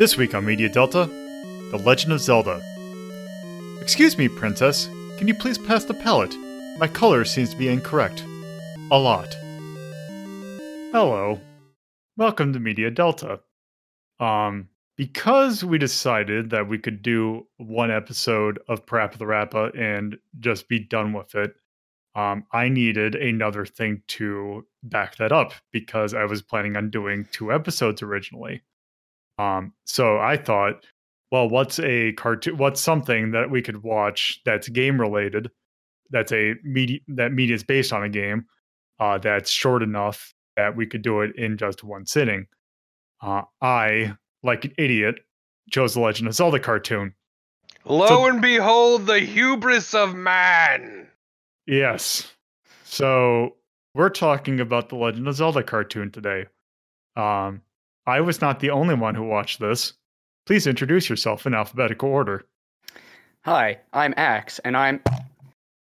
This week on Media Delta, The Legend of Zelda. Excuse me, Princess, can you please pass the palette? My color seems to be incorrect. A lot. Hello. Welcome to Media Delta. Um, because we decided that we could do one episode of Parappa the Rappa and just be done with it, um, I needed another thing to back that up because I was planning on doing two episodes originally. Um, so I thought, well, what's a cartoon? What's something that we could watch that's game related? That's a media that media is based on a game uh, that's short enough that we could do it in just one sitting. Uh, I, like an idiot, chose the Legend of Zelda cartoon. Lo So- and behold, the hubris of man. Yes. So we're talking about the Legend of Zelda cartoon today. Um, I was not the only one who watched this. Please introduce yourself in alphabetical order. Hi, I'm Axe, and I'm.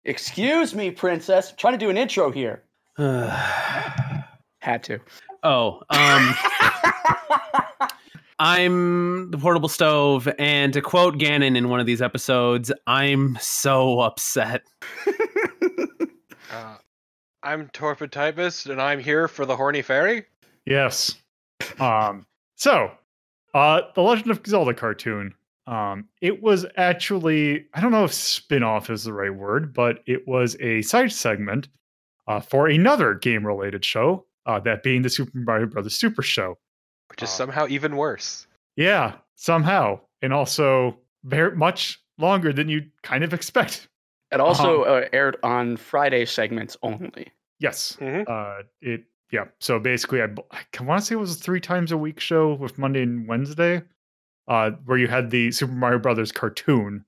Excuse me, princess. I'm trying to do an intro here. Had to. oh, um, I'm the portable stove, and to quote Ganon in one of these episodes, I'm so upset. Uh, I'm Torpidtypus, and I'm here for the horny fairy. Yes. Um, so, uh, the Legend of Zelda cartoon. Um, it was actually, I don't know if spin off is the right word, but it was a side segment uh, for another game related show, uh, that being the Super Mario Brothers Super Show. Which is Uh, somehow even worse. Yeah, somehow. And also very much longer than you'd kind of expect. It also uh, aired on Friday segments only. Yes. Mhm. Uh, it, yeah. So basically, I, I want to say it was a three times a week show with Monday and Wednesday, uh, where you had the Super Mario Brothers cartoon.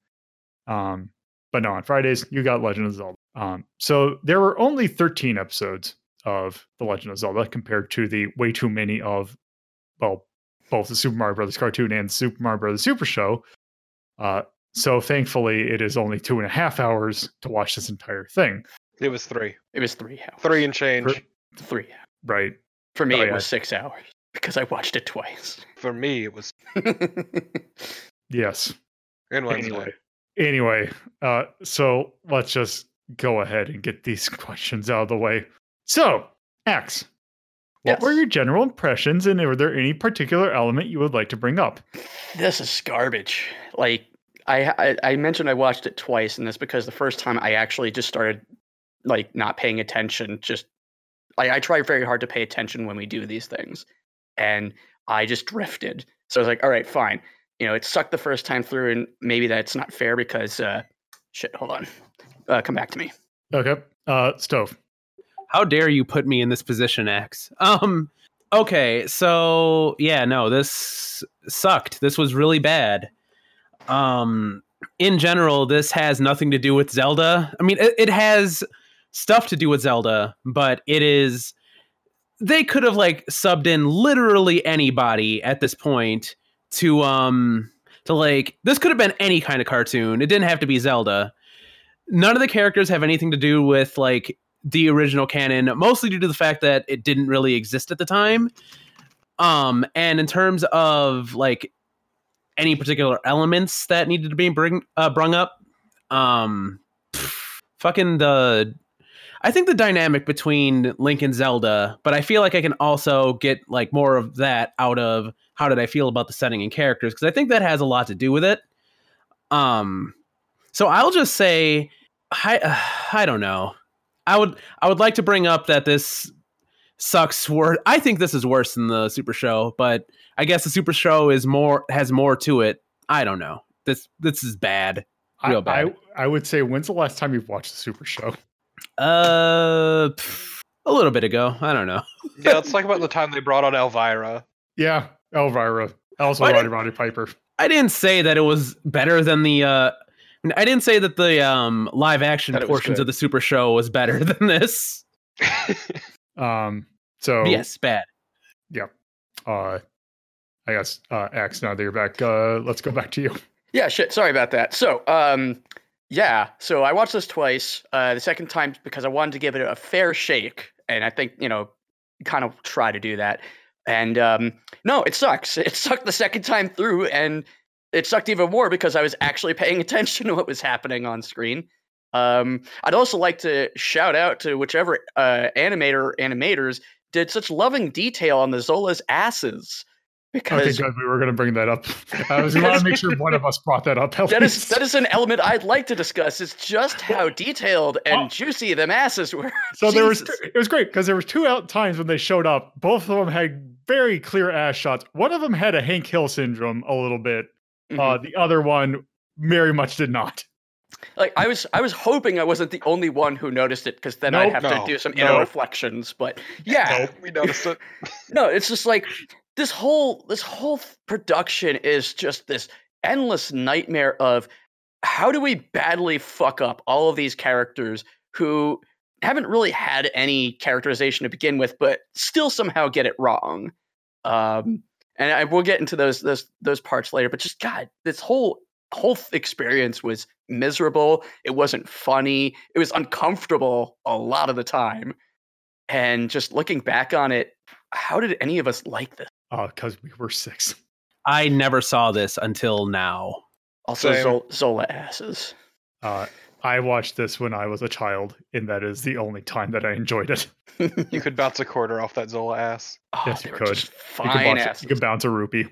Um, but no, on Fridays, you got Legend of Zelda. Um, so there were only 13 episodes of The Legend of Zelda compared to the way too many of, well, both the Super Mario Brothers cartoon and Super Mario Brothers Super Show. Uh, so thankfully, it is only two and a half hours to watch this entire thing, It was three. It was three hours. Three and change. For- Three. Right? For me, Oh, it yeah. was six hours because I watched it twice. For me, it was Yes. in Wednesday. Anyway, anyway, uh, so let's just go ahead and get these questions out of the way. So, X, what were your general impressions, and were there any particular element you would like to bring up? this is garbage. Like I, I, I mentioned, I watched it twice, and that's because the first time I actually just started like not paying attention. Just like I try very hard to pay attention when we do these things, and I just drifted. So I was like, all right, fine. You know, it sucked the first time through, and maybe that's not fair because uh, shit. Hold on, uh, come back to me. Okay, uh, stove. How dare you put me in this position, X? Um, okay, so yeah, no, this sucked. This was really bad. Um, in general, this has nothing to do with Zelda. I mean, it, it has stuff to do with Zelda, but it is. They could have like subbed in literally anybody at this point to um to like this could have been any kind of cartoon. It didn't have to be Zelda. None of the characters have anything to do with like the original canon, mostly due to the fact that it didn't really exist at the time. Um, and in terms of like any particular elements that needed to be bring uh, brung up, um, pff, fucking the. I think the dynamic between Link and Zelda, but I feel like I can also get like more of that out of how did I feel about the setting and characters because I think that has a lot to do with it. Um, so I'll just say, I I don't know. I would I would like to bring up that this sucks. Wor- I think this is worse than the Super Show, but I guess the Super Show is more has more to it. I don't know. This this is bad. Real I, bad. I, I would say, when's the last time you've watched the Super Show? Uh, pff, a little bit ago. I don't know. Yeah, let's talk about the time they brought on Elvira. Yeah, Elvira, also Roddy Roddy Piper. I didn't say that it was better than the. uh I didn't say that the um live action That it was portions of the Super Show was better than this. Um, so Yes, bad. Yeah. Uh, I guess uh, X. Now that you're back, uh, let's go back to you. Yeah, shit. Sorry about that. So, um, yeah. So I watched this twice. Uh, the second time because I wanted to give it a fair shake, and I think you know, kind of try to do that. And um, no, it sucks. It sucked the second time through, and it sucked even more because I was actually paying attention to what was happening on screen. Um, I'd also like to shout out to whichever uh, animator animators did such loving detail on the Zola's asses. Okay, Because good. We were going to bring that up. I was going to make sure one of us brought that up. at that is least. that is an element I'd like to discuss. Is just how detailed and Oh. juicy the asses were. So there was it was great because there were two out times when they showed up. Both of them had very clear ass shots. One of them had a Hank Hill syndrome a little bit. Mhm. Uh, the other one very much did not. like I was I was hoping I wasn't the only one who noticed it because then I'd have No, to do some no. inner reflections. But yeah, we noticed it. no, it's just like this whole this whole production is just this endless nightmare of how do we badly fuck up all of these characters who haven't really had any characterization to begin with, but still somehow get it wrong. Um, and I, we'll get into those those those parts later. But just God, this whole whole experience was miserable. It wasn't funny. It was uncomfortable a lot of the time. And just looking back on it, how did any of us like this? Because Uh, we were six. I never saw this until now. Also, Same. Zol- Zola asses. Uh, I watched this when I was a child, and that is the only time that I enjoyed it. You could bounce a quarter off that Zola ass. Oh, Yes, you could. just You fine could, bounce, asses. you could bounce a rupee.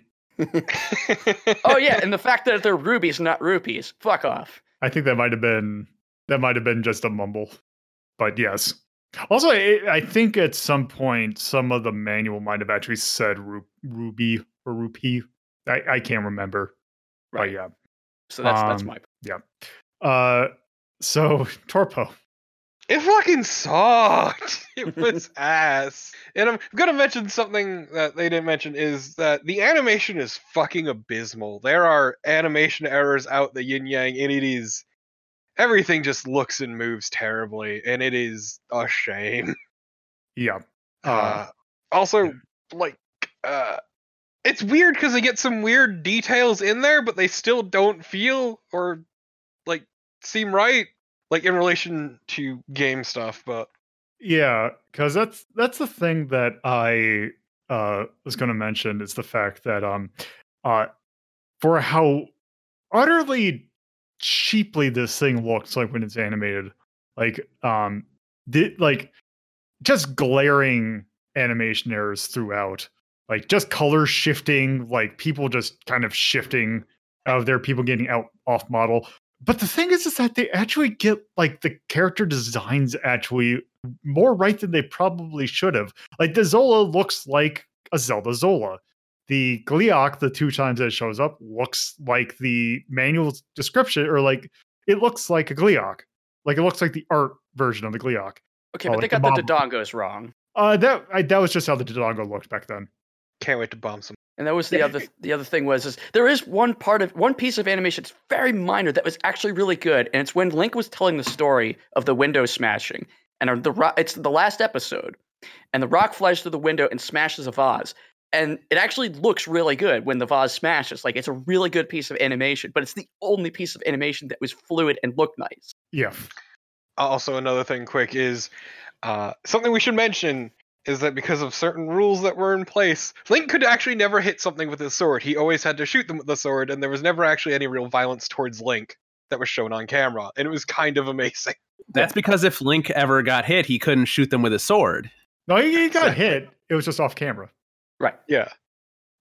oh yeah, and the fact that they're rubies, not rupees. Fuck off. I think that might have been that might have been just a mumble, but yes. Also, I, I think at some point some of the manual might have actually said ru- ruby or rupee. I, I can't remember. Right. But yeah. So that's that's Um, my. Uh, so Torpo. It fucking sucked. It was ass. And I'm gonna mention something that they didn't mention is that the animation is fucking abysmal. There are animation errors out the yin yang, and it is everything just looks and moves terribly, and it is a shame. Yeah. Uh, Uh, also, like, uh, it's weird because they get some weird details in there, but they still don't feel or like seem right, like in relation to game stuff. But Yeah, because that's that's the thing that I uh, was going to mention is the fact that um, uh, for how utterly cheaply this thing looks like when it's animated, like um, the, like just glaring animation errors throughout, like just color shifting, like people just kind of shifting out of their people getting out off model. But the thing is, is that they actually get like the character designs actually more right than they probably should have. Like the Zola looks like a Zelda Zola. The Gleok, the two times that it shows up, looks like the manual description, or like it looks like a Gleok. Like it looks like the art version of the Gleok. Okay, oh, but they like the got the mob- Dodongos wrong, Uh, that I, that was just how the Dodongo looked back then. can't wait to bomb some. and that was the other. The other thing was is there is one part of one piece of animation. It's very minor that was actually really good, and it's when Link was telling the story of the window smashing, and the ro- it's the last episode, and the rock flies through the window and smashes a vase. And it actually looks really good when the vase smashes. Like it's a really good piece of animation, but it's the only piece of animation that was fluid and looked nice. Yeah. Also, another thing, quick, is uh, something we should mention is that because of certain rules that were in place, Link could actually never hit something with his sword. He always had to shoot them with the sword, and there was never actually any real violence towards Link that was shown on camera, and it was kind of amazing. That's because if Link ever got hit, he couldn't shoot them with a sword. No, he, he got hit. It was just off camera. Yeah.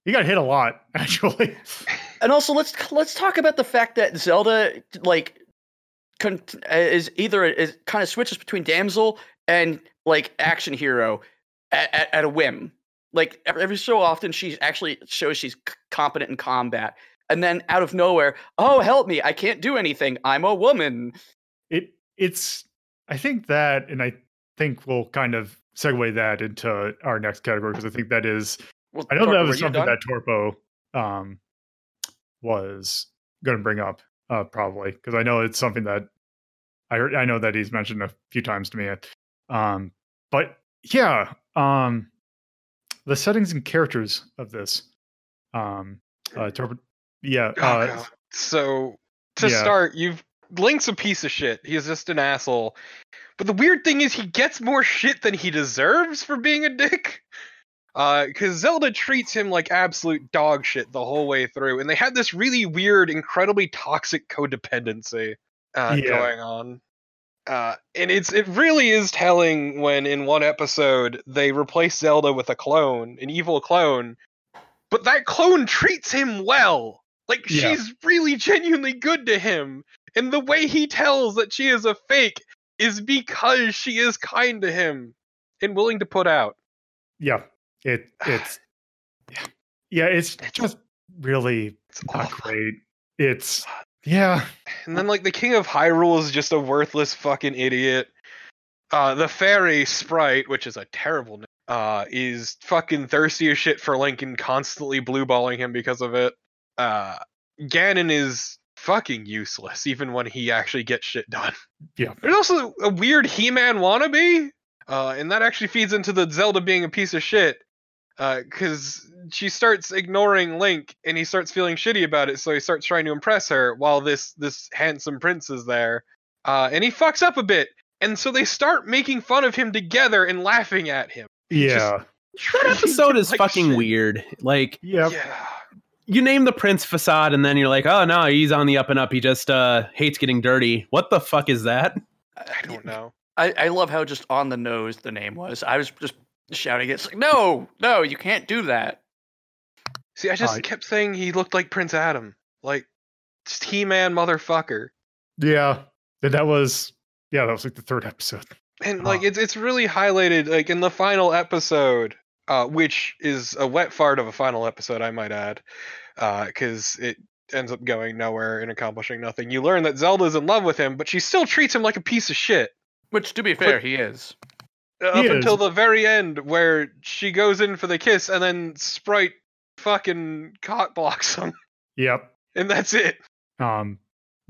He got hit a lot, actually. And also, let's let's talk about the fact that Zelda like con- uh, is either is kind of switches between damsel and like action hero at, at, at a whim. Like every, every so often, she actually shows she's c- competent in combat, and then out of nowhere, oh help me, I can't do anything. I'm a woman. it it's i think that and i think we'll kind of segue that into our next category because i think that is Well, i know Torpo, that was something that torpo um was going to bring up uh probably because i know it's something that i heard i know that he's mentioned a few times to me um but yeah um the settings and characters of this um uh torpo yeah Oh, uh God. So to yeah. start, you've Link's a piece of shit. He's just an asshole. But the weird thing is he gets more shit than he deserves for being a dick. because Zelda treats him like absolute dog shit the whole way through, and they had this really weird, incredibly toxic codependency uh, Yeah. going on. Uh, and it's it really is telling when in one episode they replace Zelda with a clone, an evil clone, but that clone treats him well. Like Yeah. she's really genuinely good to him, and the way he tells that she is a fake is because she is kind to him and willing to put out. Yeah, it it's yeah, yeah it's just really It's not awful. great. It's yeah, And then like the King of Hyrule is just a worthless fucking idiot. Uh, the fairy sprite, which is a terrible name, uh, is fucking thirsty as shit for Link and constantly blueballing him because of it. Uh, Ganon is fucking useless, even when he actually gets shit done. Yeah. There's also a weird He-Man wannabe, uh, and that actually feeds into the Zelda being a piece of shit. Because she starts ignoring Link, and he starts feeling shitty about it, so he starts trying to impress her while this this handsome prince is there, uh, and he fucks up a bit, and so they start making fun of him together and laughing at him. yeah, That episode is Like fucking shit. weird. Like yeah, Yeah. You name the prince facade and then you're like, "Oh no, he's on the up and up. He just uh hates getting dirty." What the fuck is that? I don't know. I, I love how just on the nose the name was. I was just shouting. It's like, no, no, you can't do that. See, I just Uh, kept saying he looked like Prince Adam, like just He-Man motherfucker. yeah. That that was yeah, that was like the third episode. and like Huh. it's it's really highlighted like in the final episode uh which is a wet fart of a final episode i might add uh because it ends up going nowhere and accomplishing nothing you learn that zelda's in love with him but she still treats him like a piece of shit Which, to be fair, he is. uh, up He until is. the very end where she goes in for the kiss and then sprite fucking cock blocks him Yep. and that's it Um,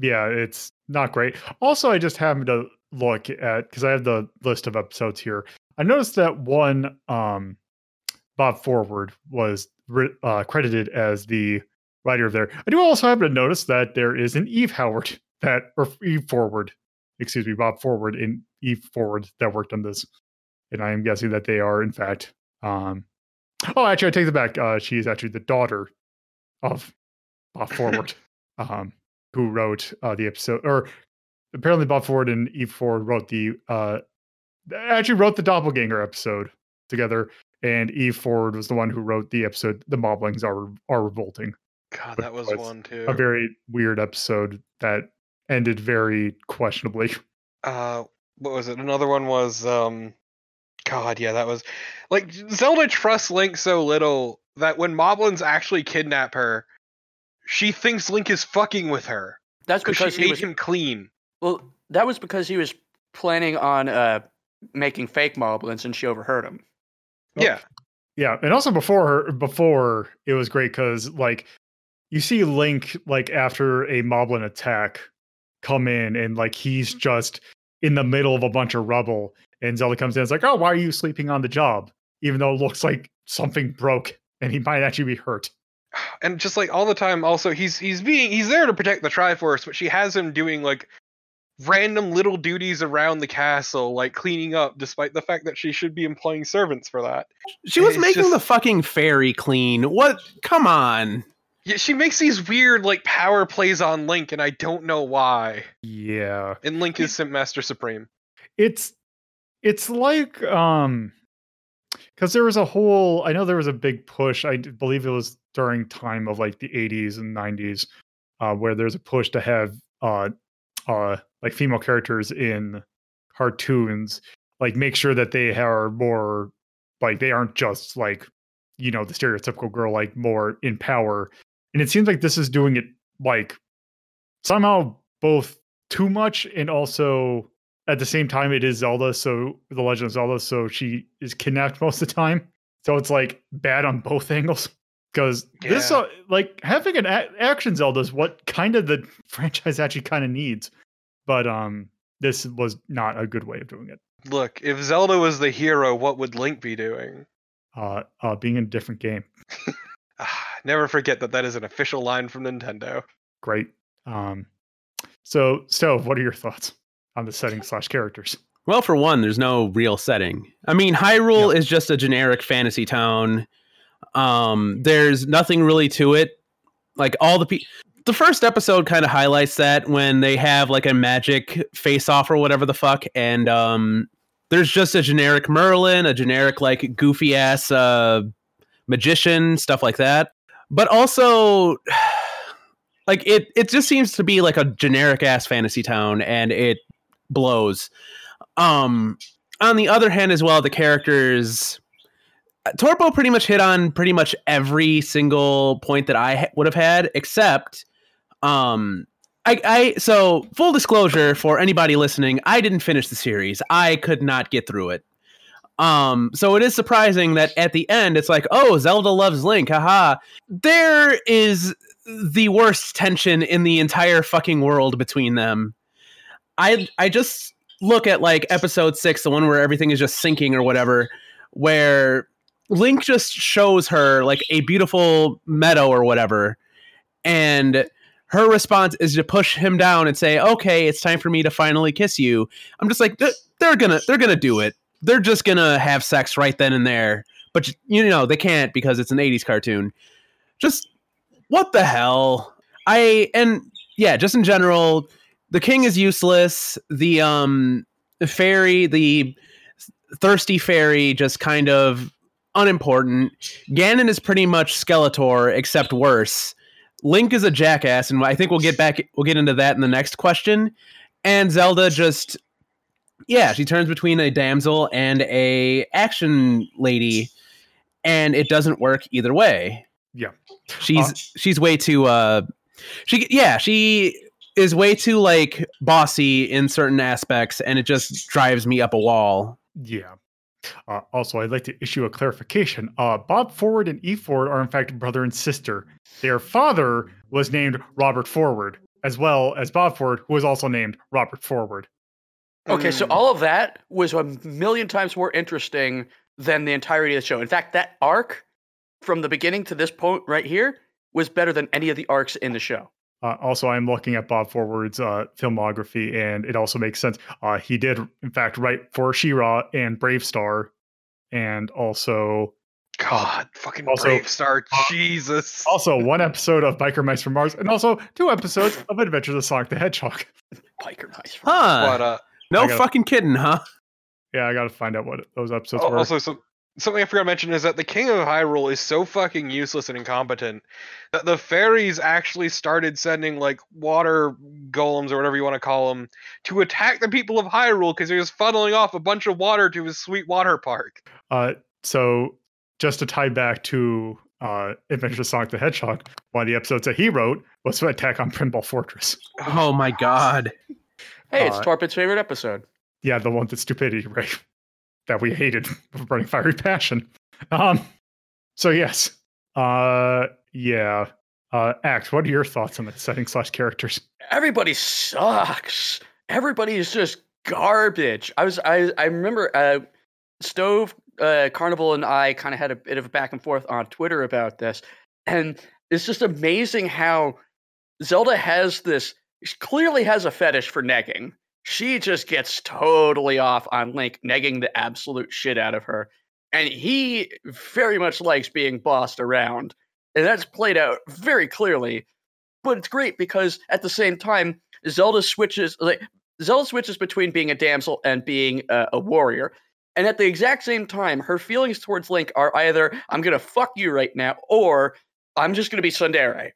yeah, it's not great. Also, I just happened to look at because I have the list of episodes here. I noticed that one, um, Bob Forward was uh, credited as the writer of there. I do also happen to notice that there is an Eve Howard that, or Eve Forward, excuse me, Bob Forward and Eve Forward that worked on this, and I am guessing that they are in fact. Um, oh, actually, I take it back. Uh, she is actually the daughter of Bob Forward um, who wrote uh, the episode, or apparently Bob Forward and Eve Forward wrote the, uh, actually wrote the Doppelganger episode together, and Eve Ford was the one who wrote the episode "The Moblins Are Are Revolting," god that was was one too a very weird episode that ended very questionably. uh what was it another one was um god yeah that was like zelda trusts link so little that when moblins actually kidnap her she thinks link is fucking with her That's because because she he made was. him clean Well, that was because he was planning on uh, making fake moblins, and she overheard him. Oh. yeah Yeah, and also before her, before it was great because like you see Link like after a Moblin attack come in and like he's mm-hmm. just in the middle of a bunch of rubble, and Zelda comes in. It's like, oh, why are you sleeping on the job? Even though it looks like something broke and he might actually be hurt. and just like all the time also he's he's being he's there to protect the triforce but she has him doing like random little duties around the castle like cleaning up despite the fact that she should be employing servants for that She was making just- the fucking fairy clean. What? Come on. yeah she makes these weird like power plays on link and i don't know why Yeah, and link is Simp master supreme it's it's like um because there was a whole i know there was a big push i believe it was during time of like the 80s and 90s uh where there's a push to have uh uh like female characters in cartoons like make sure that they are more like they aren't just like you know the stereotypical girl like more in power and it seems like this is doing it like somehow both too much and also at the same time it is Zelda, so the Legend of Zelda, so she is kidnapped most of the time. So it's like bad on both angles. Because this, uh, like having an a- action Zelda is what kind of the franchise actually kind of needs. But um, this was not a good way of doing it. look if zelda was the hero what would link be doing Uh, uh, being in a different game, Ah, never forget that that is an official line from nintendo great. Um, so Stove, what are your thoughts on the setting slash characters? Well, for one, there's no real setting. I mean, Hyrule is just a generic fantasy town. Um, there's nothing really to it. Like all the people. The first episode kind of highlights that when they have like a magic face off or whatever the fuck, and um, there's just a generic Merlin, a generic like goofy ass uh, magician, stuff like that. But also, like it, it just seems to be like a generic ass fantasy town, and it blows. Um, on the other hand, as well, the characters. Torpo pretty much hit on pretty much every single point that I ha- would have had, except, um, I, I so full disclosure for anybody listening, I didn't finish the series. I could not get through it. Um, so it is surprising that at the end it's like, oh, Zelda loves Link, haha. There is the worst tension in the entire fucking world between them. I I just look at like episode six, the one where everything is just sinking or whatever, where Link just shows her like a beautiful meadow or whatever, and her response is to push him down and say, "Okay, it's time for me to finally kiss you." I'm just like, they're gonna they're gonna do it. They're just gonna have sex right then and there. But you know they can't because it's an '80s cartoon. Just what the hell? I and yeah, just in general, the king is useless. The um the fairy, the thirsty fairy, just kind of unimportant. Ganon is pretty much Skeletor, except worse. Link is a jackass, and I think we'll get back. We'll get into that in the next question. And Zelda just, yeah, she turns between a damsel and a action lady, and it doesn't work either way. Yeah, she's uh, she's way too. uh She yeah, she is way too like bossy in certain aspects, and it just drives me up a wall. Yeah. Uh, also, I'd like to issue a clarification. Uh, Bob Forward and E Forward are in fact brother and sister. Their father was named Robert Forward, as well as Bob Forward, who was also named Robert Forward. Okay, so all of that was a million times more interesting than the entirety of the show. In fact, that arc from the beginning to this point right here was better than any of the arcs in the show. Uh, also, I'm looking at Bob Forward's uh, filmography, and it also makes sense. Uh, he did, in fact, write for She-Ra and BraveStarr, and also God, fucking also, BraveStarr, uh, Jesus. Also, one episode of Biker Mice from Mars, and also two episodes of Adventures of Sonic the Hedgehog. Biker Mice, huh? But, uh, no gotta, fucking kidding, huh? Yeah, I got to find out what those episodes oh, were. Also, some something I forgot to mention is that the King of Hyrule is so fucking useless and incompetent that the fairies actually started sending like water golems or whatever you want to call them to attack the people of Hyrule because he was funneling off a bunch of water to his sweet water park. Uh, so just to tie back to uh, Adventures of Sonic the Hedgehog, one of the episodes that he wrote was to Attack on Pinball Fortress. Oh my god! Hey, it's uh, Torpid's favorite episode. Yeah, the one with stupidity, right? That we hated burning fiery passion. Um, so yes, uh, yeah. Uh, Axe, what are your thoughts on the setting slash characters? Everybody sucks. Everybody is just garbage. I was, I, I remember, uh, Stove, uh, Carnival, and I kind of had a bit of a back and forth on Twitter about this, and it's just amazing how Zelda has this. She Clearly has a fetish for negging she just gets totally off on Link, negging the absolute shit out of her. And he very much likes being bossed around. And that's played out very clearly. But it's great because at the same time, Zelda switches like Zelda switches between being a damsel and being a, warrior. And at the exact same time, her feelings towards Link are either I'm gonna fuck you right now, or I'm just gonna be Tsundere.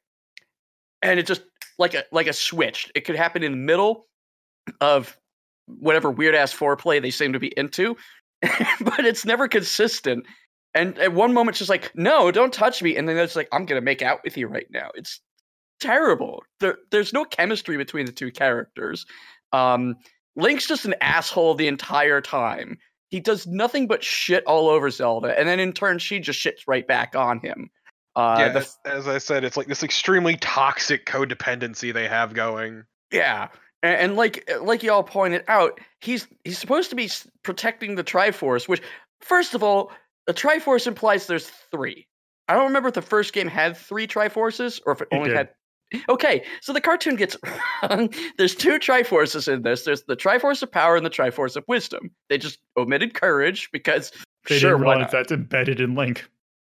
And it just like a like a switch. It could happen in the middle, of whatever weird ass foreplay they seem to be into, but it's never consistent. And at one moment, she's like, "No, don't touch me," and then it's like, "I'm gonna make out with you right now." It's terrible. There, there's no chemistry between the two characters. Um, Link's just an asshole the entire time. He does nothing but shit all over Zelda, and then in turn, she just shits right back on him. Uh, yeah, the, as, as I said, it's like this extremely toxic codependency they have going. Yeah, and, and like uh, like y'all pointed out, he's he's supposed to be protecting the Triforce. Which, first of all, the Triforce implies there's three. I don't remember if the first game had three Triforces or if it, it only did. had. okay, so the cartoon gets wrong. There's two Triforces in this. There's the Triforce of Power and the Triforce of Wisdom. They just omitted Courage because They sure, didn't realize that's embedded in Link.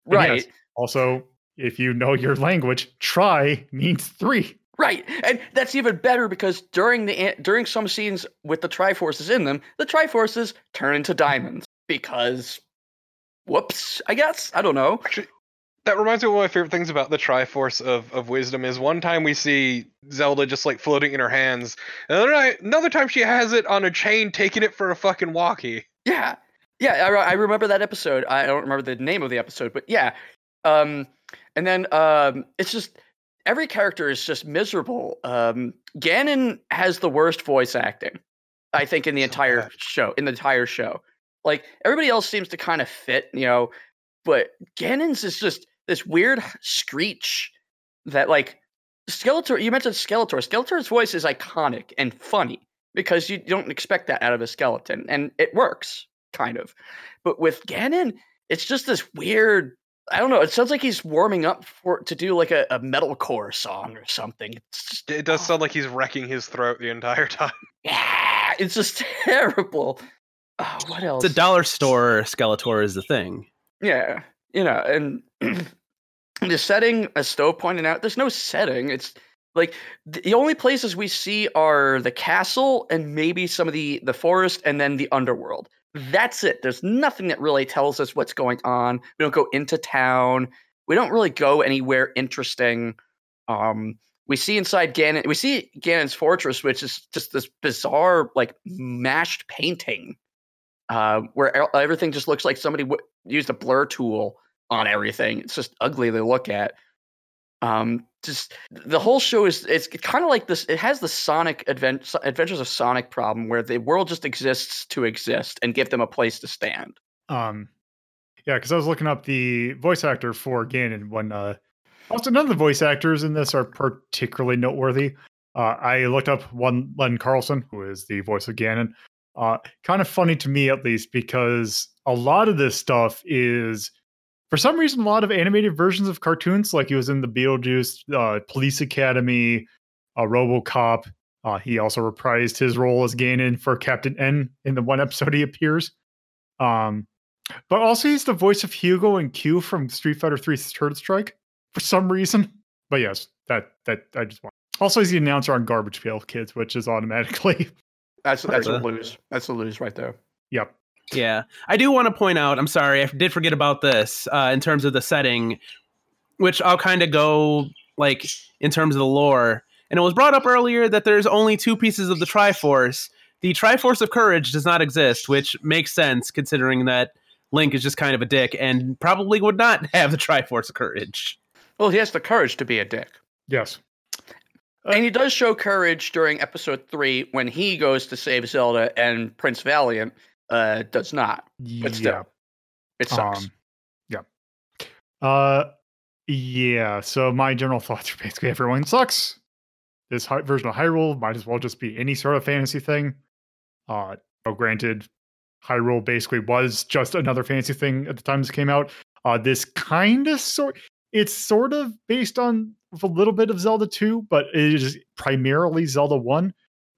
And right, yes, also, if you know your language, try means three. Right, and that's even better because during the during some scenes with the Triforces in them, the Triforces turn into diamonds because, whoops, I guess I don't know. Actually, that reminds me of one of my favorite things about the Triforce of, of Wisdom is one time we see Zelda just like floating in her hands. Another, night, another time she has it on a chain, taking it for a fucking walkie. Yeah, yeah, I, I remember that episode. I don't remember the name of the episode, but yeah. Um, and then um, it's just every character is just miserable. Um, Ganon has the worst voice acting, I think, in the So entire bad. show. In the entire show, like everybody else seems to kind of fit, you know, but Ganon's is just this weird screech that, like, Skeletor. You mentioned Skeletor. Skeletor's voice is iconic and funny because you don't expect that out of a skeleton, and it works kind of. But with Ganon, it's just this weird. I don't know. It sounds like he's warming up for to do like a, a metalcore song or something. It's just It does oh, sound like he's wrecking his throat the entire time. yeah, it's just terrible. Oh, what else? It's a dollar store Skeletor is the thing. Yeah, you know, and the setting, as Stove pointed out, there's no setting. It's like the only places we see are the castle and maybe some of the the forest and then the underworld. That's it. There's nothing that really tells us what's going on. We don't go into town. We don't really go anywhere interesting. Um, we see inside Ganon. We see Ganon's fortress, which is just this bizarre, like mashed painting, uh, where everything just looks like somebody w- used a blur tool on everything. It's just ugly to look at. Um, just the whole show is it's kind of like this. It has the Sonic advent, Adventures of Sonic problem where the world just exists to exist and give them a place to stand. Um, yeah, because I was looking up the voice actor for Ganon when uh, also none of the voice actors in this are particularly noteworthy. Uh, I looked up one Len Carlson, who is the voice of Ganon. Uh, kind of funny to me, at least, because a lot of this stuff is, for some reason, a lot of animated versions of cartoons. Like he was in the Beetlejuice, uh, Police Academy, uh, RoboCop. Uh, he also reprised his role as Ganon for Captain N in the one episode he appears. Um, but also he's the voice of Hugo and Q from Street Fighter 3 Third Strike for some reason. But yes, that that I just want. Also, he's the announcer on Garbage Pail Kids, which is automatically That's that's a Uh, lose. That's a lose right there. yep. Yeah, I do want to point out. I'm sorry, I did forget about this uh, in terms of the setting, which I'll kind of go like in terms of the lore. And it was brought up earlier that there's only two pieces of the Triforce. The Triforce of Courage does not exist, which makes sense considering that Link is just kind of a dick and probably would not have the Triforce of Courage. Well, he has the courage to be a dick. Yes. And he does show courage during episode three when he goes to save Zelda and Prince Valiant uh, does not. But still, Yeah. it sucks. Um, yeah. Uh, yeah. So my general thoughts are basically everyone sucks. This hy- version of Hyrule might as well just be any sort of fantasy thing. Uh, oh, granted, Hyrule basically was just another fantasy thing at the time this came out. Uh, this kind of sort, it's sort of based on a little bit of Zelda 2, but it is primarily Zelda 1.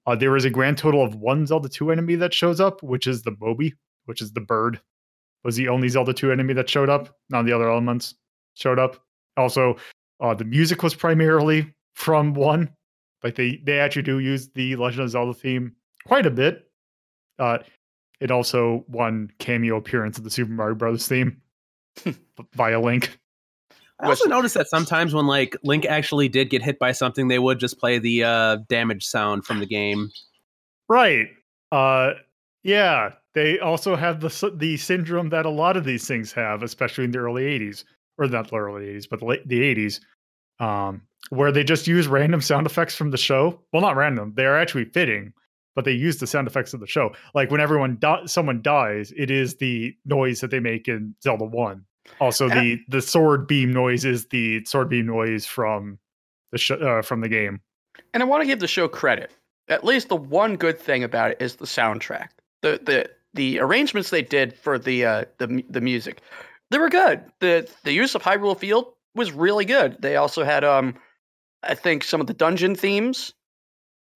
Uh, there is a grand total of one Zelda 2 enemy that shows up, which is the Moby, which is the bird was the only Zelda 2 enemy that showed up. None of the other elements showed up. Also, uh, the music was primarily from one. Like they they actually do use the Legend of Zelda theme quite a bit. Uh, it also won cameo appearance of the Super Mario Brothers theme via Link. I also noticed that sometimes when like Link actually did get hit by something, they would just play the uh, damage sound from the game. Right. Uh, yeah. They also have the the syndrome that a lot of these things have, especially in the early '80s, or not the early '80s, but the late the '80s, um, where they just use random sound effects from the show. Well, not random; they are actually fitting, but they use the sound effects of the show. Like when everyone di- someone dies, it is the noise that they make in Zelda One. Also, And I- the the sword beam noise is the sword beam noise from the sh- uh, from the game. And I want to give the show credit. At least the one good thing about it is the soundtrack. The the the arrangements they did for the uh, the the music, they were good. the The use of Hyrule Field was really good. They also had um I think some of the dungeon themes,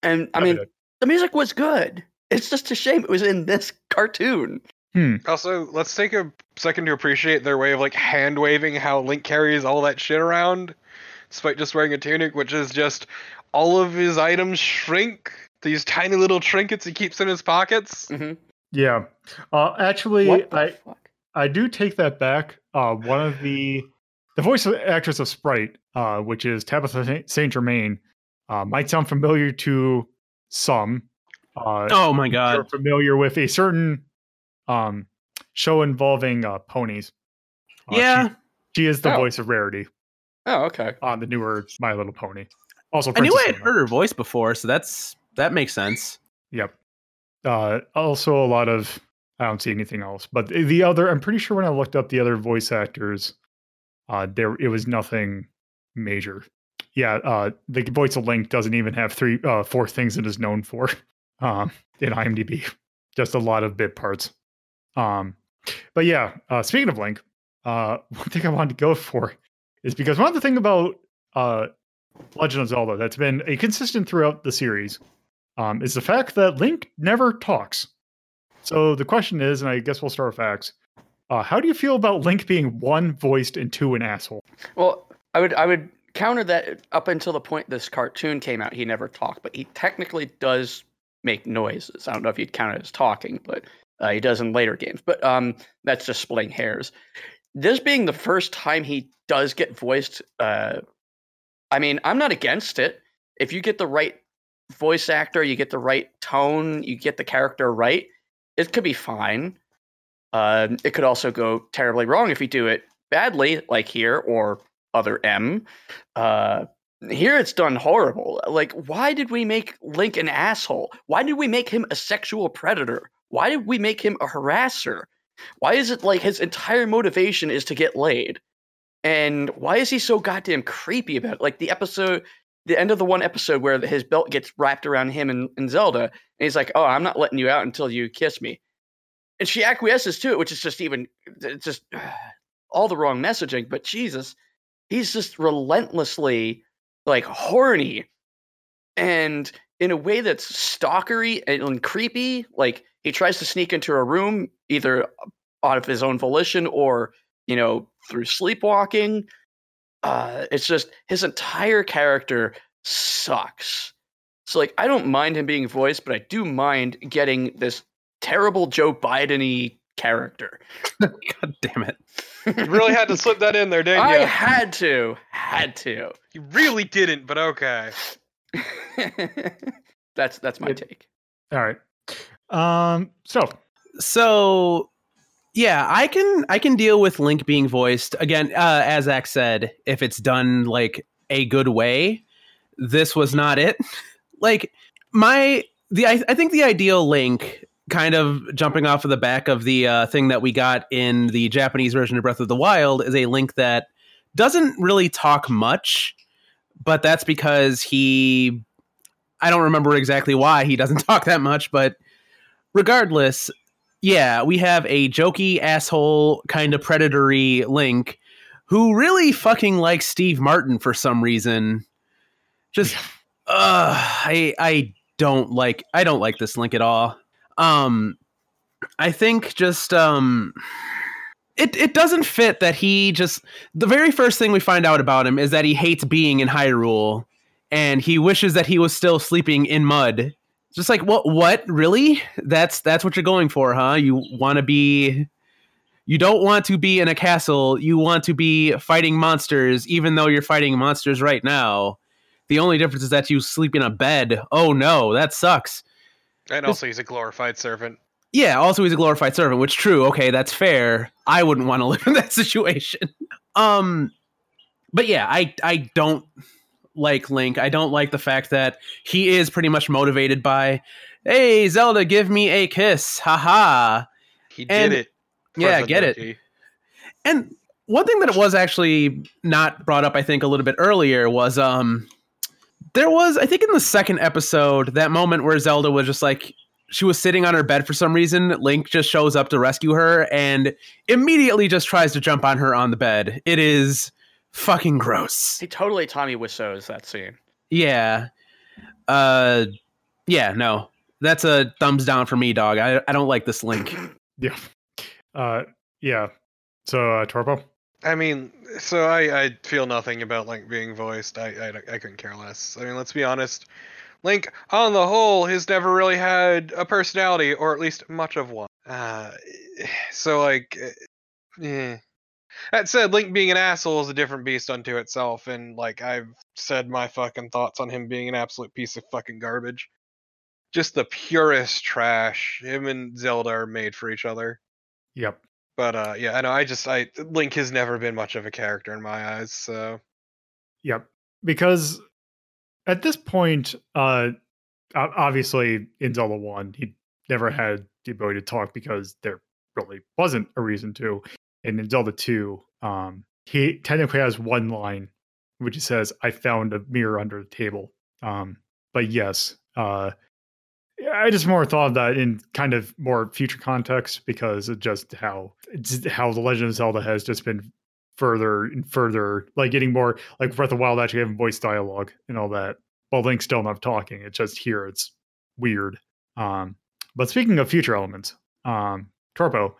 and I mean the music was good. It's just a shame it was in this cartoon. Hmm. Also, let's take a second to appreciate their way of like hand waving how Link carries all that shit around, despite just wearing a tunic, which is just all of his items shrink. These tiny little trinkets he keeps in his pockets. Mhm. Yeah. Uh, actually, I fuck? I do take that back. Uh, one of the the voice actress of Sprite, uh, which is Tabitha Saint Germain, uh, might sound familiar to some. Uh, Oh my god. familiar with a certain um, show involving uh, ponies. Uh, Yeah. she, is the Oh. voice of Rarity Oh, okay. on the newer My Little Pony. Also, I knew I had Emma. heard her voice before, so that's that makes sense. Yep. Uh, also, a lot of I don't see anything else, but the- the other I'm pretty sure when I looked up the other voice actors, uh, there it was nothing major. Yeah, uh, the voice of Link doesn't even have three, uh, four things it is known for, um, in IMDb. Just a lot of bit parts. Um, but yeah, uh, speaking of Link, uh, one thing I wanted to go for is because one of the thing about uh, Legend of Zelda that's been a consistent throughout the series um, is the fact that Link never talks. So the question is, and I guess we'll start with facts. Uh, how do you feel about Link being one voiced and two an asshole? Well, I would I would counter that up until the point this cartoon came out, he never talked, but he technically does make noises. I don't know if you'd count it as talking, but uh, he does in later games. But um, that's just splitting hairs. This being the first time he does get voiced, uh, I mean, I'm not against it. If you get the right voice actor, you get the right tone, you get the character right, it could be fine. Um, it could also go terribly wrong if you do it badly, like here or other M. Uh, here it's done horrible. Like, why did we make Link an asshole? Why did we make him a sexual predator? Why did we make him a harasser? Why is it like his entire motivation is to get laid? And why is he so goddamn creepy about it? Like the episode, the end of the one episode where his belt gets wrapped around him and, and Zelda, and he's like, "Oh, I'm not letting you out until you kiss me," and she acquiesces to it, which is just even, it's just all the wrong messaging. But Jesus, he's just relentlessly like horny, and in a way that's stalkery and creepy. Like he tries to sneak into a room either out of his own volition or you know through sleepwalking. Uh, it's just his entire character sucks. So like I don't mind him being voiced, but I do mind getting this terrible Joe Biden-y character. God damn it. You really had to slip that in there, didn't you? I you? had to, had to. You really didn't, but okay. that's that's my It- take. All right. Um. So So yeah, I can I can deal with Link being voiced again. Uh, as Zach said, if it's done like a good way, this was not it. like my the I, I think the ideal Link, kind of jumping off of the back of the uh, thing that we got in the Japanese version of Breath of the Wild, is a Link that doesn't really talk much, but that's because he. I don't remember exactly why he doesn't talk that much, but regardless, yeah, we have a jokey asshole kind of predatory Link who really fucking likes Steve Martin for some reason. Just uh I I don't like I don't like this Link at all. Um I think just um it it doesn't fit that he just the very first thing we find out about him is that he hates being in Hyrule and he wishes that he was still sleeping in mud. Just like what what? Really? That's that's what you're going for huh? You want to be you don't want to be in a castle. You want to be fighting monsters even though you're fighting monsters right now. The only difference is that you sleep in a bed. Oh no that sucks. And also, he's a glorified servant. Yeah also he's a glorified servant which true okay that's fair. I wouldn't want to live in that situation. Um but yeah i i don't like link. I don't like the fact that he is pretty much motivated by hey zelda give me a kiss haha. He And- did it. yeah get it. And one thing that was actually not brought up i think a little bit earlier was um there was i think in the second episode that moment where zelda was just like she was sitting on her bed for some reason link just shows up to rescue her and immediately just tries to jump on her on the bed it is fucking gross. He totally Tommy Wiseau's that scene. Yeah. Uh yeah, no. That's a thumbs down for me, dog. I I don't like this link. Yeah. Uh, yeah. So, uh, Torpo? I mean, so I, I feel nothing about Link being voiced. I, I, I couldn't care less. I mean, let's be honest. Link, on the whole, has never really had a personality, or at least much of one. Uh, so, like, eh. That said, Link being an asshole is a different beast unto itself, and, like, I've said my fucking thoughts on him being an absolute piece of fucking garbage. Just the purest trash. Him and Zelda are made for each other. Yep. But uh, yeah, I know. I just I Link has never been much of a character in my eyes. So Yep. Because at this point, uh, obviously in Zelda 1, he never had the ability to talk because there really wasn't a reason to. And in Zelda 2, um, he technically has one line, which he says, I found a mirror under the table. Um, but yes, uh, I just more thought of that in kind of more future context because of just how how the Legend of Zelda has just been further and further, like getting more like Breath of Wild actually having voice dialogue and all that. While Link's still not talking, it's just here it's weird. Um, but speaking of future elements, um, Torpo,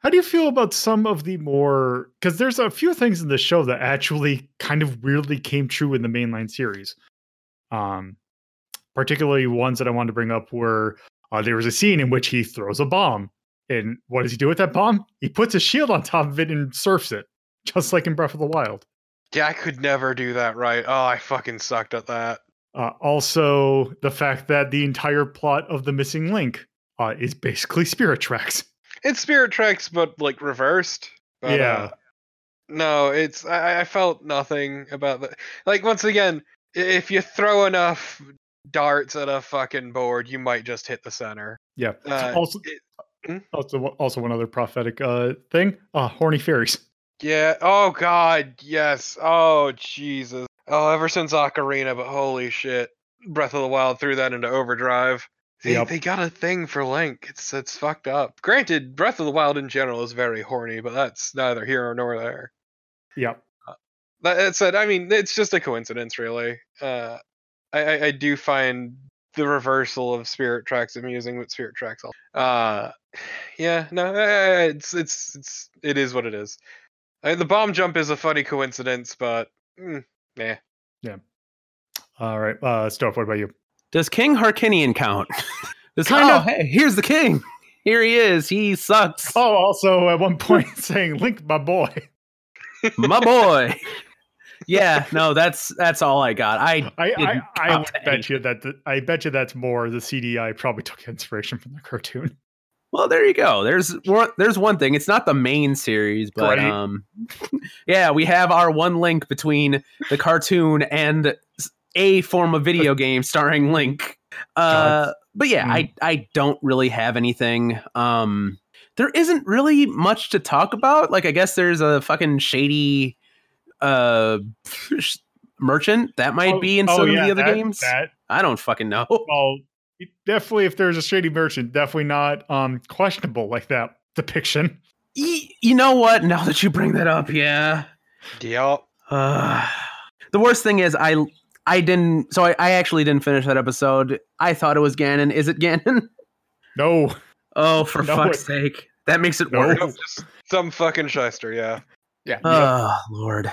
how do you feel about some of the more because there's a few things in the show that actually kind of weirdly came true in the mainline series. Um, particularly ones that I wanted to bring up were uh, there was a scene in which he throws a bomb. And what does he do with that bomb? He puts a shield on top of it and surfs it, just like in Breath of the Wild. yeah, I could never do that right. Oh, I fucking sucked at that. Uh, also, the fact that the entire plot of the missing link uh, is basically spirit tracks. It's Spirit Tracks, but like reversed. But, Yeah. Uh, no, it's I, I felt nothing about that. Like once again, if you throw enough darts at a fucking board, you might just hit the center. Yeah. Uh, also, it- also, also one other prophetic uh, thing: uh, horny fairies. Yeah. Oh God. Yes. Oh Jesus. Oh, ever since Ocarina, but holy shit, Breath of the Wild threw that into overdrive. They, Yep. they got a thing for Link. It's it's fucked up. Granted, Breath of the Wild in general is very horny, but that's neither here nor there. Yep. That, that said, I mean, it's just a coincidence, really. Uh, I, I, I do find the reversal of Spirit Tracks amusing, but Spirit Tracks, al- uh, yeah, no, it's it's it's it is what it is. I mean, the bomb jump is a funny coincidence, but mm, Yeah. All right, uh, Stove. What about you? Does King Harkinian count? Does, Kind oh, of. hey, here's the king. Here he is. He sucks. Oh, also at one point saying, "Link, my boy." My boy. Yeah, no, that's that's all I got. I I I, I would bet you that the, I bet you that's more the CDI probably took inspiration from the cartoon. Well, there you go. There's one, there's one thing. It's not the main series, but Great. um, yeah, we have our one link between the cartoon and a form of video game starring Link. Uh, but yeah, I I don't really have anything. Um, there isn't really much to talk about. Like, I guess there's a fucking shady uh merchant that might be in Oh, some yeah, of the other that- games. That I don't fucking know. well, definitely if there's a shady merchant, definitely not um questionable like that depiction. Y- you know what? Now that you bring that up, yeah. Yup. Uh, the worst thing is I I didn't so I, I actually didn't finish that episode. I thought it was Ganon. Is it Ganon? No, Oh, for No, fuck's it- sake. That makes it No. worse. Nope, some fucking shyster, yeah. Yeah. Oh, Lord.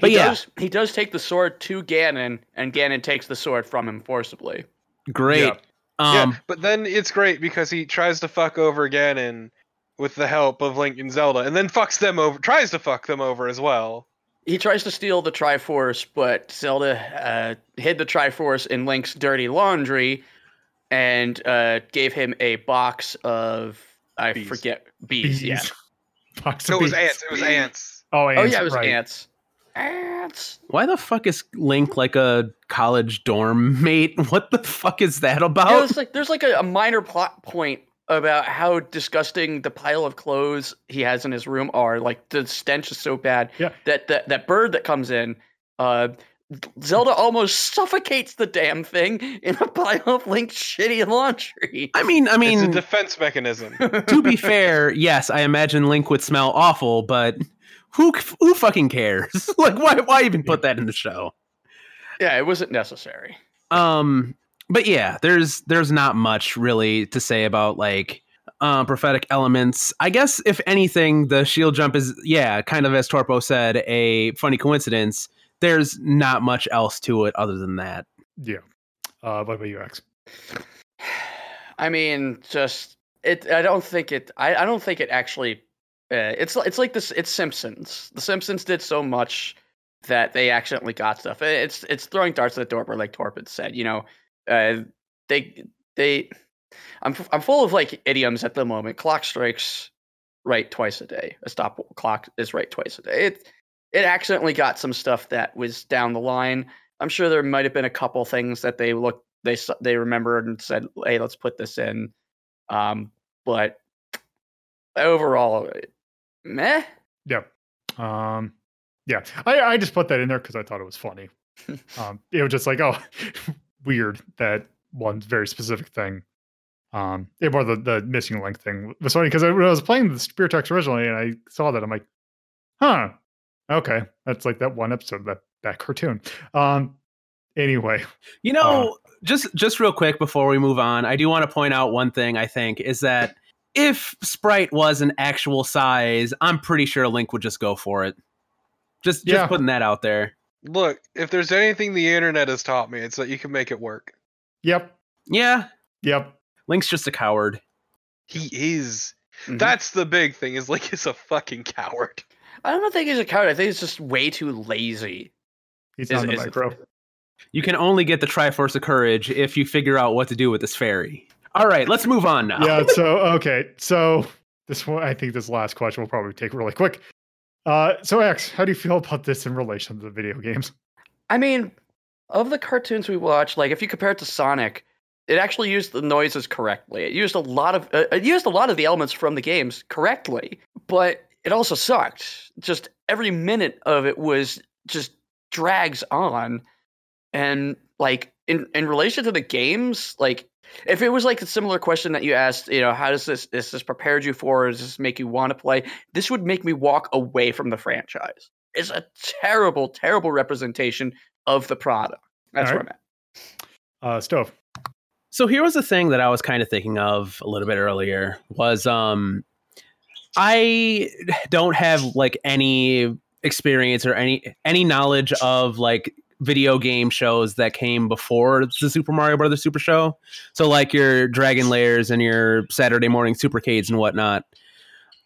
But he yeah, does, he does take the sword to Ganon, and Ganon takes the sword from him forcibly. Great. Yeah. Um yeah, but then it's great because he tries to fuck over Ganon with the help of Link and Zelda, and then fucks them over, tries to fuck them over as well. He tries to steal the Triforce, but Zelda uh, hid the Triforce in Link's dirty laundry and uh, gave him a box of I Bees. forget bees. Yeah. Box So of it was ants. It was ants. Oh, Oh yeah, it was right. ants. Ants. why the fuck is Link like a college dorm mate? What the fuck is that about? Yeah, it's like there's like a, a minor plot point about how disgusting the pile of clothes he has in his room are. Like the stench is so bad Yeah. that that that bird that comes in, uh, Zelda almost suffocates the damn thing in a pile of Link's shitty laundry. I mean, I mean, it's a mean, defense mechanism. to be fair, yes, I imagine Link would smell awful, but who who fucking cares? like why why even put that in the show? Yeah, it wasn't necessary. Um but yeah, there's there's not much really to say about like uh, prophetic elements. I guess if anything, the shield jump is yeah, kind of as Torpo said, a funny coincidence. There's not much else to it other than that. Yeah. Uh, what about you, X? I mean, just it. I don't think it. I, I don't think it actually. Uh, it's it's like this. It's Simpsons. The Simpsons did so much that they accidentally got stuff. It's it's throwing darts at the door, like Torpid said. You know, uh, they they. I'm I'm full of like idioms at the moment. Clock strikes right twice a day. A stop clock is right twice a day. It it accidentally got some stuff that was down the line. I'm sure there might have been a couple things that they looked they they remembered and said, "Hey, let's put this in." Um, but overall, meh. Yeah. Um, yeah. I, I just put that in there because I thought it was funny. um, it was just like, oh, weird that one very specific thing. Um, it more the, the missing link thing was funny because when I was playing the Spirit Tracks originally and I saw that, I'm like, huh, okay, that's like that one episode of that that cartoon. Um, anyway, you know, uh, just just real quick before we move on, I do want to point out one thing. I think is that if Spryte was an actual size, I'm pretty sure Link would just go for it. Just just yeah. putting that out there. Look, if there's anything the internet has taught me, it's that you can make it work. Yep. Yeah. Yep. Link's just a coward. He is. Mm-hmm. That's the big thing. Is Link is a fucking coward. I don't think he's a coward. I think he's just way too lazy. He's on the micro. You can only get the Triforce of Courage if you figure out what to do with this fairy. All right, let's move on now. Yeah. So okay. So this one, I think this last question will probably take really quick. Uh, so X, how do you feel about this in relation to the video games? I mean, of the cartoons we watched, like if you compare it to Sonic, it actually used the noises correctly. It used a lot of uh, it used a lot of the elements from the games correctly, but it also sucked. Just every minute of it was just drags on and like in in relation to the games, like if it was like a similar question that you asked, you know, how does this is this prepared you for? Does this make you want to play? This would make me walk away from the franchise. It's a terrible, terrible representation of the product. That's right. where I'm at. Uh, stove. So here was the thing that I was kind of thinking of a little bit earlier was um I don't have like any experience or any any knowledge of like video game shows that came before the Super Mario Brothers Super Show. So like your Dragon Lairs and your Saturday morning Supercades and whatnot.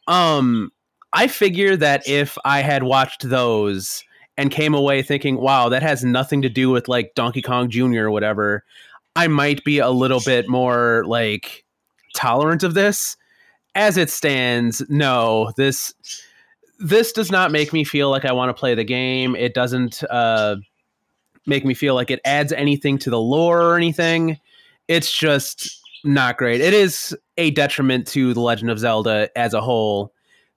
Um, I figure that if I had watched those and came away thinking, wow, that has nothing to do with like Donkey Kong Jr. or whatever, I might be a little bit more like tolerant of this. As it stands, no, this this does not make me feel like I want to play the game. It doesn't uh make me feel like it adds anything to the lore or anything. It's just not great. It is a detriment to The Legend of Zelda as a whole.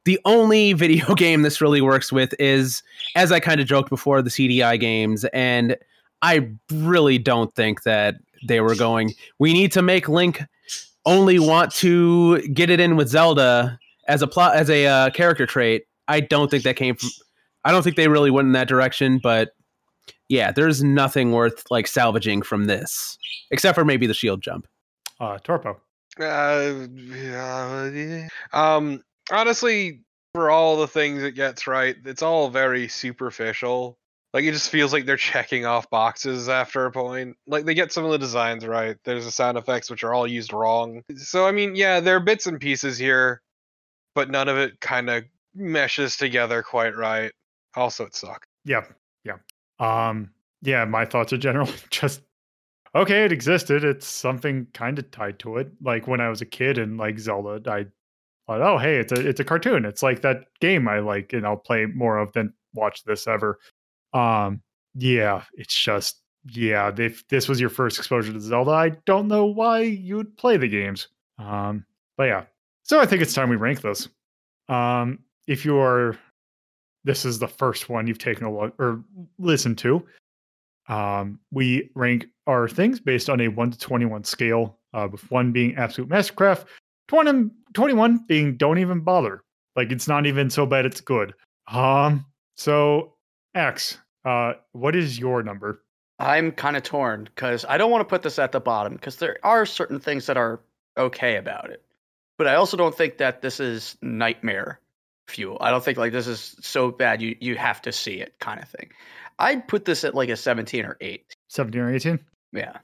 The only video game this really works with is, as I kind of joked before, the CDI games. And I really don't think that they were going, we need to make Link only want to get it in with Zelda as a plot, as a uh, character trait. I don't think that came from, I don't think they really went in that direction, but yeah, there's nothing worth like salvaging from this, except for maybe the shield jump. Uh, Torpo. Uh, yeah, um, honestly, for all the things it gets right, it's all very superficial. Like it just feels like they're checking off boxes after a point. Like they get some of the designs right. There's the sound effects which are all used wrong. So I mean, yeah, there are bits and pieces here, but none of it kind of meshes together quite right. Also, it sucks. Yeah, yeah. Um, yeah, my thoughts are generally just okay, it existed. It's something kind of tied to it. Like when I was a kid and like Zelda, I thought, oh hey, it's a it's a cartoon. It's like that game I like and I'll play more of than watch this ever. Um, yeah, it's just yeah, if this was your first exposure to Zelda, I don't know why you'd play the games. Um, but yeah. So I think it's time we rank those. Um, if you are this is the first one you've taken a look or listened to. Um, we rank our things based on a 1 to 21 scale, uh, with 1 being absolute mastercraft, 20, 21 being don't even bother. Like it's not even so bad it's good. Um. So X. Uh. What is your number? I'm kind of torn because I don't want to put this at the bottom because there are certain things that are okay about it, but I also don't think that this is nightmare fuel. I don't think like this is so bad you you have to see it kind of thing. I'd put this at like a 17 or 8. Seventeen or eighteen? Yeah.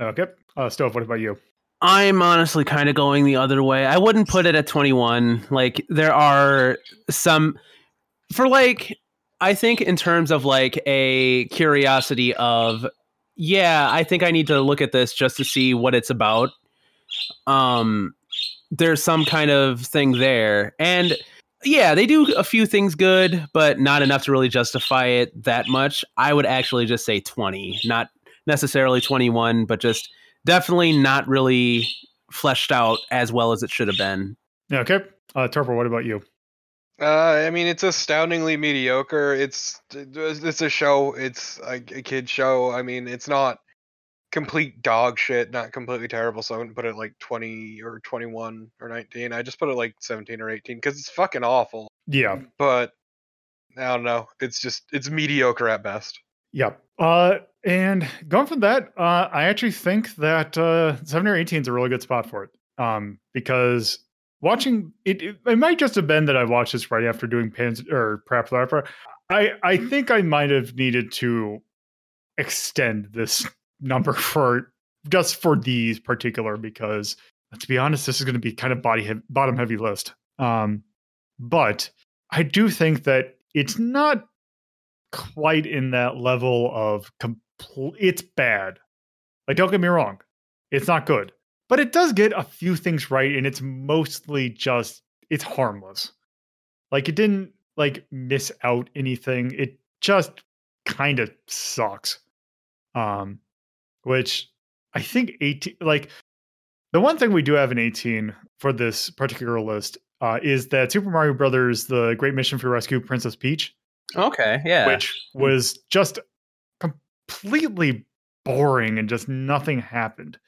Okay. Uh. Stove. What about you? I'm honestly kind of going the other way. I wouldn't put it at 21. Like there are some for like I think in terms of like a curiosity of yeah, I think I need to look at this just to see what it's about. Um there's some kind of thing there. And yeah, they do a few things good, but not enough to really justify it that much. I would actually just say 20, not necessarily 21, but just definitely not really fleshed out as well as it should have been. Yeah, okay. Uh. Torpor. What about you? Uh, I mean, it's astoundingly mediocre. It's it's a show. It's a, a kid show. I mean, it's not complete dog shit. Not completely terrible. So I wouldn't put it like twenty or twenty one or nineteen. I just put it like seventeen or eighteen because it's fucking awful. Yeah. But I don't know. It's just it's mediocre at best. Yep. Uh, and going from that, uh, I actually think that uh, seven or eighteen is a really good spot for it. Um, because watching it, it, it might just have been that I watched this right after doing Pans or Prep Opera. I I think I might have needed to extend this number for just for these particular because to be honest, this is going to be kind of body heavy, bottom heavy list. Um, but I do think that it's not quite in that level of complete. It's bad. Like, don't get me wrong, it's not good, but it does get a few things right, and it's mostly just it's harmless. Like, it didn't like miss out anything. It just kind of sucks. Um, which I think 18 like the one thing we do have in 18 for this particular list uh, is that Super Mario Brothers: The Great Mission for Rescue Princess Peach Okay, yeah. which was just completely boring and just nothing happened.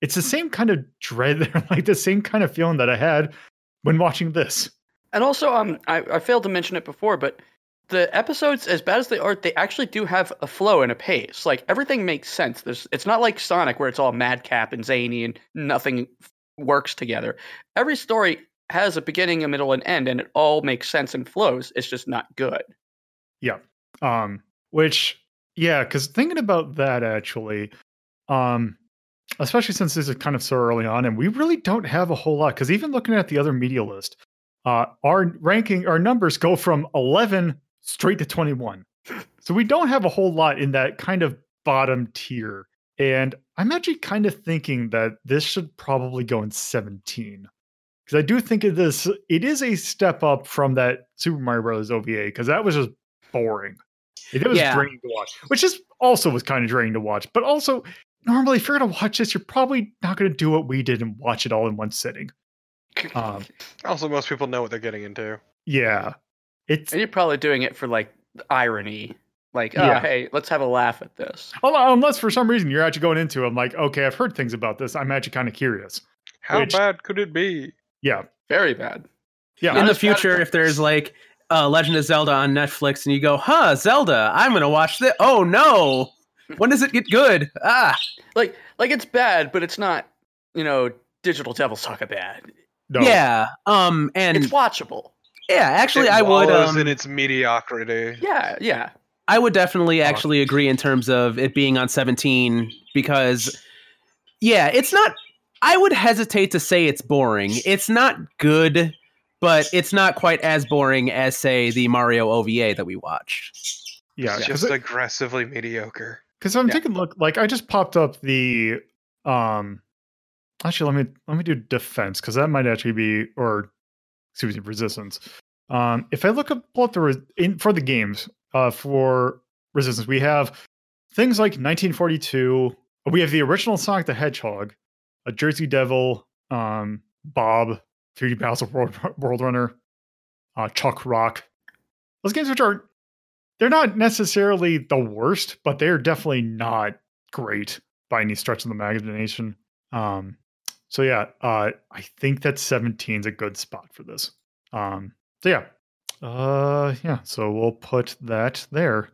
It's the same kind of dread, like the same kind of feeling that I had when watching this. And also, um, I, I failed to mention it before, but the episodes, as bad as they are, they actually do have a flow and a pace. Like everything makes sense. There's, it's not like Sonic where it's all madcap and zany and nothing works together. Every story has a beginning, a middle, and end, and it all makes sense and flows. It's just not good. Yeah. Um, which, yeah, because thinking about that actually, um, especially since this is kind of so early on, and we really don't have a whole lot. Because even looking at the other media list, uh, our ranking, our numbers go from 11 straight to 21. So we don't have a whole lot in that kind of bottom tier. And I'm actually kind of thinking that this should probably go in 17. Because I do think of this, it is a step up from that Super Mario Bros. OVA, because that was just boring. It was Yeah. draining to watch, which is also was kind of draining to watch. But also, normally, if you're going to watch this, you're probably not going to do what we did and watch it all in one sitting. Um, Also, most people know what they're getting into. Yeah, it's and you're probably doing it for like irony. Like, Yeah. oh, hey, let's have a laugh at this. Unless for some reason you're actually going into it, I'm like, okay, I've heard things about this. I'm actually kind of curious. How Which- bad could it be? Yeah, Very bad. yeah. in Not the as bad as future, if there's like uh, Legend of Zelda on Netflix and you go, huh, Zelda, I'm going to watch this. Oh, no. When does it get good? Ah, Like, like it's bad, but it's not. You know, digital devils talk of bad. no. yeah. Um, and It's watchable. Yeah, actually, It I would. wallows Um, in its mediocrity. Yeah, yeah. I would definitely actually agree in terms of it being on 17 because, yeah, it's not. I would hesitate to say it's boring. It's not good, but it's not quite as boring as, say, the Mario OVA that we watched. yeah. It's Because just aggressively mediocre. Because I'm Yeah. taking a look. Like I just popped up the um. Actually, let me let me do defense because that might actually be or excuse me resistance. Um, if I look up what the res- in for the games uh for resistance, we have things like 1942. We have the original Sonic the Hedgehog, a Jersey Devil, um, Bob, 3D Battles of World, World Runner, uh, Chuck Rock. Those games, which are they're not necessarily the worst, but they're definitely not great by any stretch of the imagination. Um, so yeah, uh, I think that 17 is a good spot for this. Um, so yeah, Uh, yeah. So we'll put that there.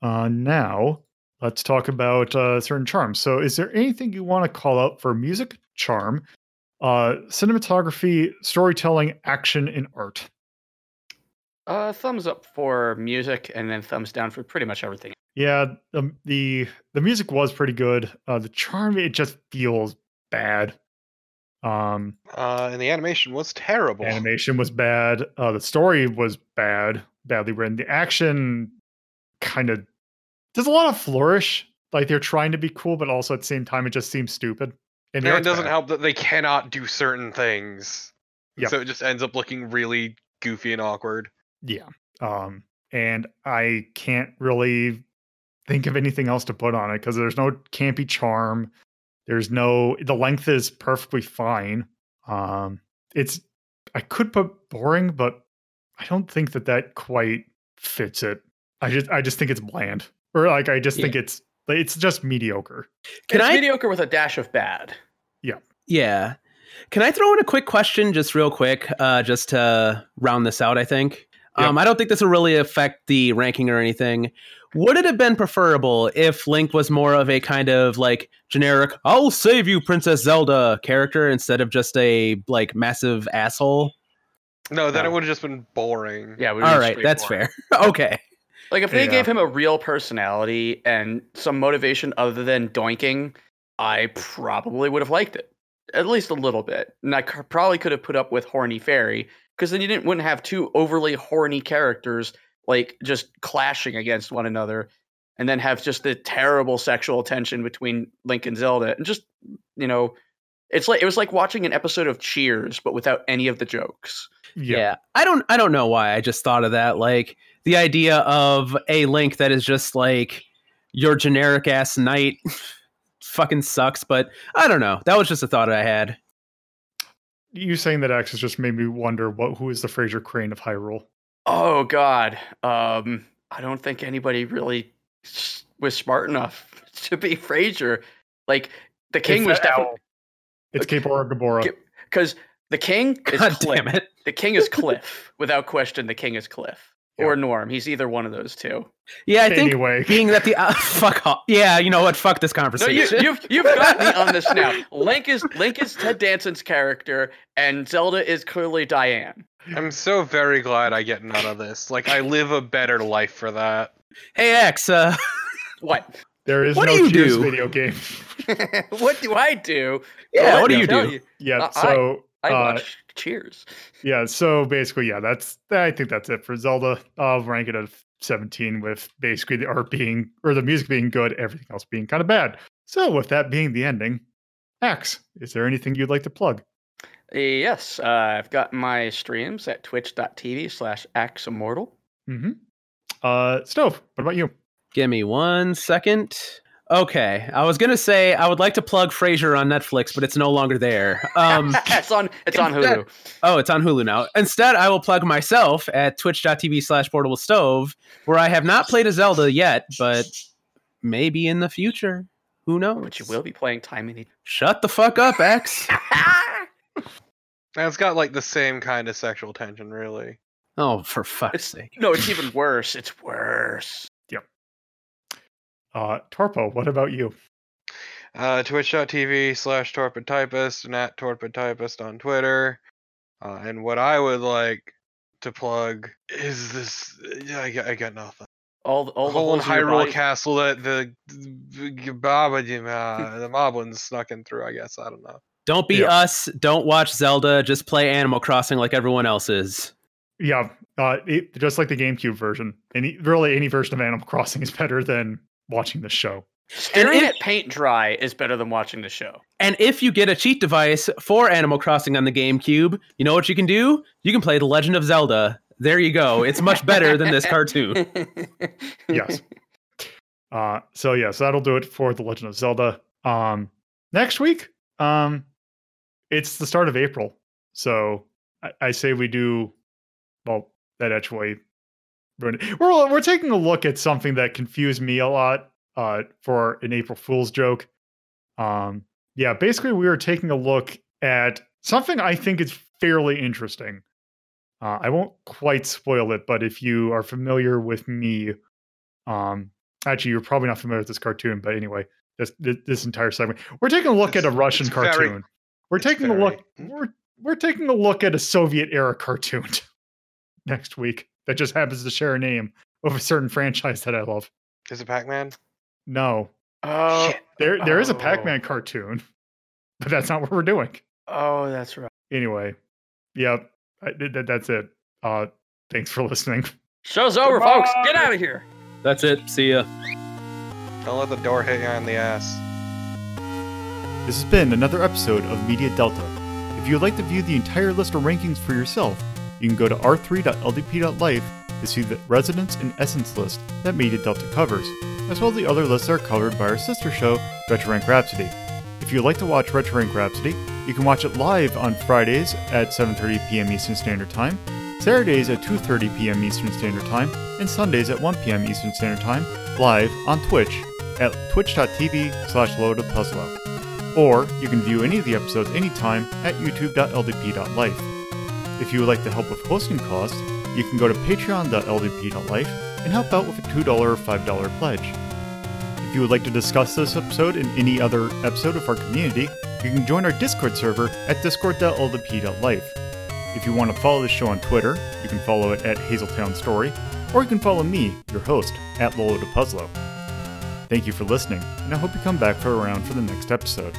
Uh, now let's talk about uh, certain charms. So, is there anything you want to call out for music, charm, uh, cinematography, storytelling, action, and art? Uh, thumbs up for music, and then thumbs down for pretty much everything. Yeah, the the, the music was pretty good. Uh, the charm it just feels bad. Um, Uh, and the animation was terrible. animation was bad. Uh, the story was bad, badly written. The action kind of there's a lot of flourish. Like they're trying to be cool, but also at the same time, it just seems stupid. And And it doesn't bad. help that they cannot do certain things. Yep. So it just ends up looking really goofy and awkward. Yeah. Um, and I can't really think of anything else to put on it because there's no campy charm. There's no the length is perfectly fine. Um, it's I could put boring, but I don't think that that quite fits it. I just I just think it's bland, or like I just think it's it's just mediocre. Can it's I- mediocre with a dash of bad. Yeah. Yeah. Can I throw in a quick question, just real quick, uh, just to round this out? I think. Yep. Um, I don't think this will really affect the ranking or anything. Would it have been preferable if Link was more of a kind of like generic "I'll save you, Princess Zelda" character instead of just a like massive asshole? No, then No. it would have just been boring. Yeah, we All were that's boring. fair. okay. Like if they Yeah. gave him a real personality and some motivation other than doinking, I probably would have liked it at least a little bit. And I c- probably could have put up with horny fairy because then you didn't wouldn't have two overly horny characters like just clashing against one another, and then have just the terrible sexual tension between Link and Zelda, and just you know. It's like it was like watching an episode of Cheers, but without any of the jokes. Yeah. I don't I don't know why. I just thought of that. Like the idea of a link that is just like your generic ass knight fucking sucks, but I don't know. That was just a thought I had. You saying that X has just made me wonder what who is the Frasier Crane of Hyrule. Oh God, um, I don't think anybody really was smart enough to be Fraser. Like the king It's was that definitely. It's Kaepora Gaebora. Because the king is God Cliff. damn it. The king is Cliff, without question. The king is Cliff or Norm. He's either one of those two. Yeah, I think anyway, being that the uh, fuck off. Yeah, you know what? Fuck this No, you, conversation. you've you've got me on this now. Link is Link is Ted Danson's character, and Zelda is clearly Diane. I'm so very glad I get none of this. Like I live a better life for that. hey X, uh, What? there is what no do you Cheers do? video game. what do I do? yeah, Let what do you tell do? Yeah, Uh, I- so I uh, Cheers. Yeah, so basically, yeah, that's I think that's it for Zelda. I'll rank it at 17 with basically the art being or the music being good, everything else being kind of bad. So with that being the ending, Axe, is there anything you'd like to plug? Yes, uh, I've got my streams at twitch.tv slash axeimmortal. Mm-hmm. Uh Stove, what about you? Give me one second. Okay, I was gonna say I would like to plug Frasier on Netflix, but it's no longer there. Um, it's on it's on Hulu. oh, it's on Hulu now. Instead, I will plug myself at twitch.tv slash portable stove, where I have not played a Zelda yet, but maybe in the future. Who knows? But you will be playing Time and Shut the fuck up, X. And it's got like the same kind of sexual tension, really. Oh, for fuck's It's sake. no, it's even worse. It's worse. Uh Torpo, what about you? Uh, Twitch.tv slash Torpid Typist and at Torpid Typist on Twitter. Uh, and what I would like to plug is this. Yeah, I got, I got nothing. All all the the whole holes Hyrule body- Castle that the the, Baba, uh, the Moblins snuck in through. I guess I don't know. Don't be Yeah. us. Don't watch Zelda. Just play Animal Crossing like everyone else is. Yeah, uh it, just like the GameCube version. Any really any version of Animal Crossing is better than watching the show. Staring if- at paint dry is better than watching the show. And if you get a cheat device for Animal Crossing on the GameCube, you know what you can do? You can play The Legend of Zelda. There you go. It's much better than this cartoon. Yes. Uh, so yes, that'll do it for the Legend of Zelda. Um, next week, um, it's the start of April, so I, I say we do. Well, that actually, ruined it. we're we're taking a look at something that confused me a lot uh, for an April Fool's joke. Um, yeah, basically, we are taking a look at something I think is fairly interesting. Uh, I won't quite spoil it, but if you are familiar with me, um, actually, you're probably not familiar with this cartoon, but anyway, this this, entire segment, we're taking a look at a Russian it's very- cartoon. we're it's taking a look. We're we're taking a look at a Soviet era cartoon next week that just happens to share a name of a certain franchise that I love. Is it Pac-Man? No, Oh, Shit. there there is a Oh. Pac-Man cartoon, but that's not what we're doing. oh, that's right. Anyway, yep, I, that, that's it. Uh, thanks for listening. Show's over, folks. Get out of here. That's it. See ya. Don't let the door hit you on the ass. This has been another episode of Media Delta. If you would like to view the entire list of rankings for yourself, you can go to r3.ldp.life to see the Resonance and Essence list that Media Delta covers, as well as the other lists that are covered by our sister show, Retro Rank Rhapsody. If you'd like to watch Retro Rank Rhapsody, you can watch it live on Fridays at 7.30 p.m. Eastern Standard Time, Saturdays at 2.30 p.m. Eastern Standard Time, and Sundays at 1 p.m. Eastern Standard Time, live on Twitch at twitch.tv slash puzzle. Or you can view any of the episodes anytime at youtube.ldp.life. If you would like to help with hosting costs, you can go to patreon.ldp.life and help out with a $2 or $5 pledge. If you would like to discuss this episode and any other episode of our community, you can join our Discord server at discord.ldp.life. If you want to follow the show on Twitter, you can follow it at Hazeltown Story, or you can follow me, your host, at Lolo de Puzzlo. Thank you for listening, and I hope you come back for around for the next episode.